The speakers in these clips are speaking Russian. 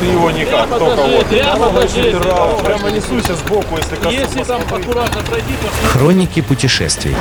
Ты его никак, только вот. прямо покажи. Прямо, прямо несуйся сбоку, если коснусь. Если там аккуратно пройти, то Хроники путешествий.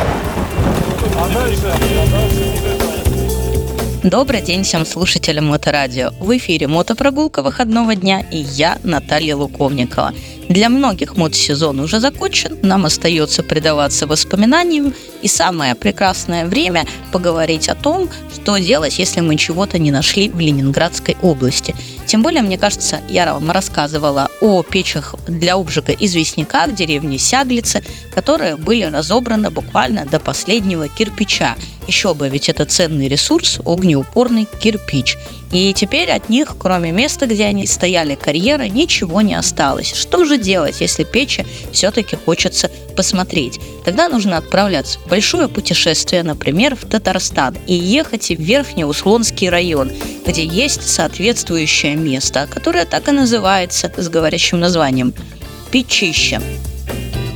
Добрый день всем слушателям Моторадио. В эфире мотопрогулка выходного дня и я, Наталья Луковникова. Для многих мотосезон уже закончен, нам остается предаваться воспоминаниям и самое прекрасное время поговорить о том, что делать, если мы чего-то не нашли в Ленинградской области. Тем более, мне кажется, я вам рассказывала о печах для обжига известняка в деревне Сяглицы, которые были разобраны буквально до последнего кирпича. Еще бы, ведь это ценный ресурс, огнеупорный кирпич. И теперь от них, кроме места, где они стояли карьеры, ничего не осталось. Что же делать, если печи все-таки хочется посмотреть? Тогда нужно отправляться в большое путешествие, например, в Татарстан и ехать в Верхнеуслонский район, где есть соответствующее место, которое так и называется с говорящим названием – Печище.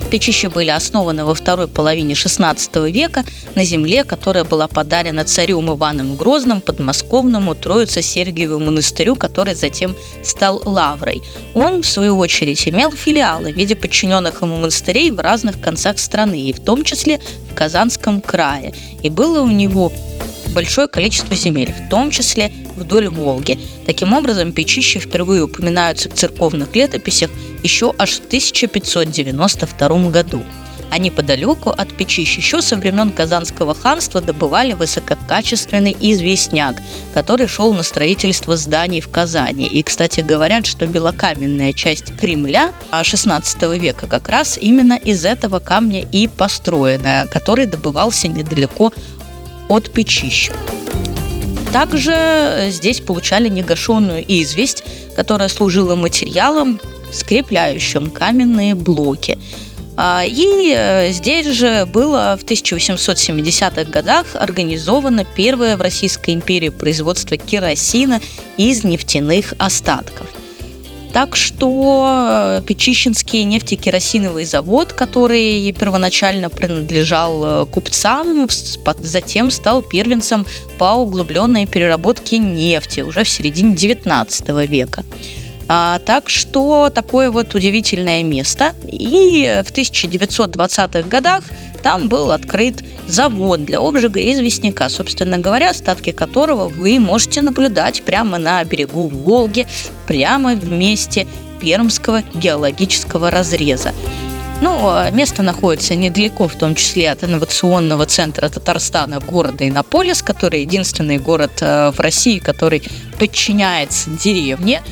Печища были основаны во второй половине XVI века на земле, которая была подарена царем Иваном Грозным подмосковному Троице-Сергиеву монастырю, который затем стал лаврой. Он, в свою очередь, имел филиалы в виде подчиненных ему монастырей в разных концах страны, и в том числе в Казанском крае. И было у него большое количество земель, в том числе вдоль Волги. Таким образом, печища впервые упоминаются в церковных летописях еще аж в 1592 году. А неподалеку от Печищ еще со времен Казанского ханства добывали высококачественный известняк, который шел на строительство зданий в Казани. И, кстати, говорят, что белокаменная часть Кремля XVI века как раз именно из этого камня и построена, который добывался недалеко от Печищ. Также здесь получали негашенную известь, которая служила материалом, скрепляющим каменные блоки. А, и э, здесь же было в 1870-х годах организовано первое в Российской империи производство керосина из нефтяных остатков. Так что э, Печищинский нефтекеросиновый завод, который первоначально принадлежал э, купцам, затем стал первенцем по углубленной переработке нефти уже в середине 19 века. А, так что такое вот удивительное место. И в 1920-х годах там был открыт завод для обжига известняка, собственно говоря, остатки которого вы можете наблюдать прямо на берегу Волги, прямо в месте Пермского геологического разреза. Ну, а место находится недалеко, в том числе от инновационного центра Татарстана, города Иннополис, который единственный город э, в России, который подчиняется деревне –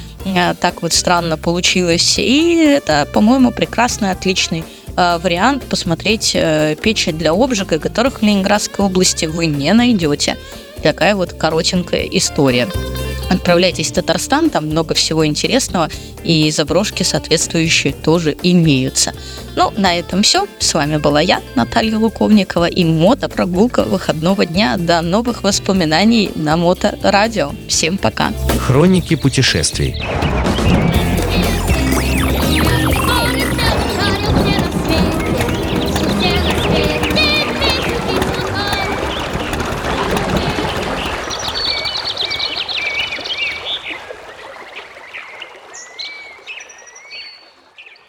так вот странно получилось. И это, по-моему, прекрасный, отличный э, вариант посмотреть э, печи для обжига, которых в Ленинградской области вы не найдете. Такая вот коротенькая история. Отправляйтесь в Татарстан, там много всего интересного, и заброшки соответствующие тоже имеются. Ну, на этом все. С вами была я, Наталья Луковникова, и мотопрогулка выходного дня. До новых воспоминаний на Моторадио. Всем пока. Хроники путешествий.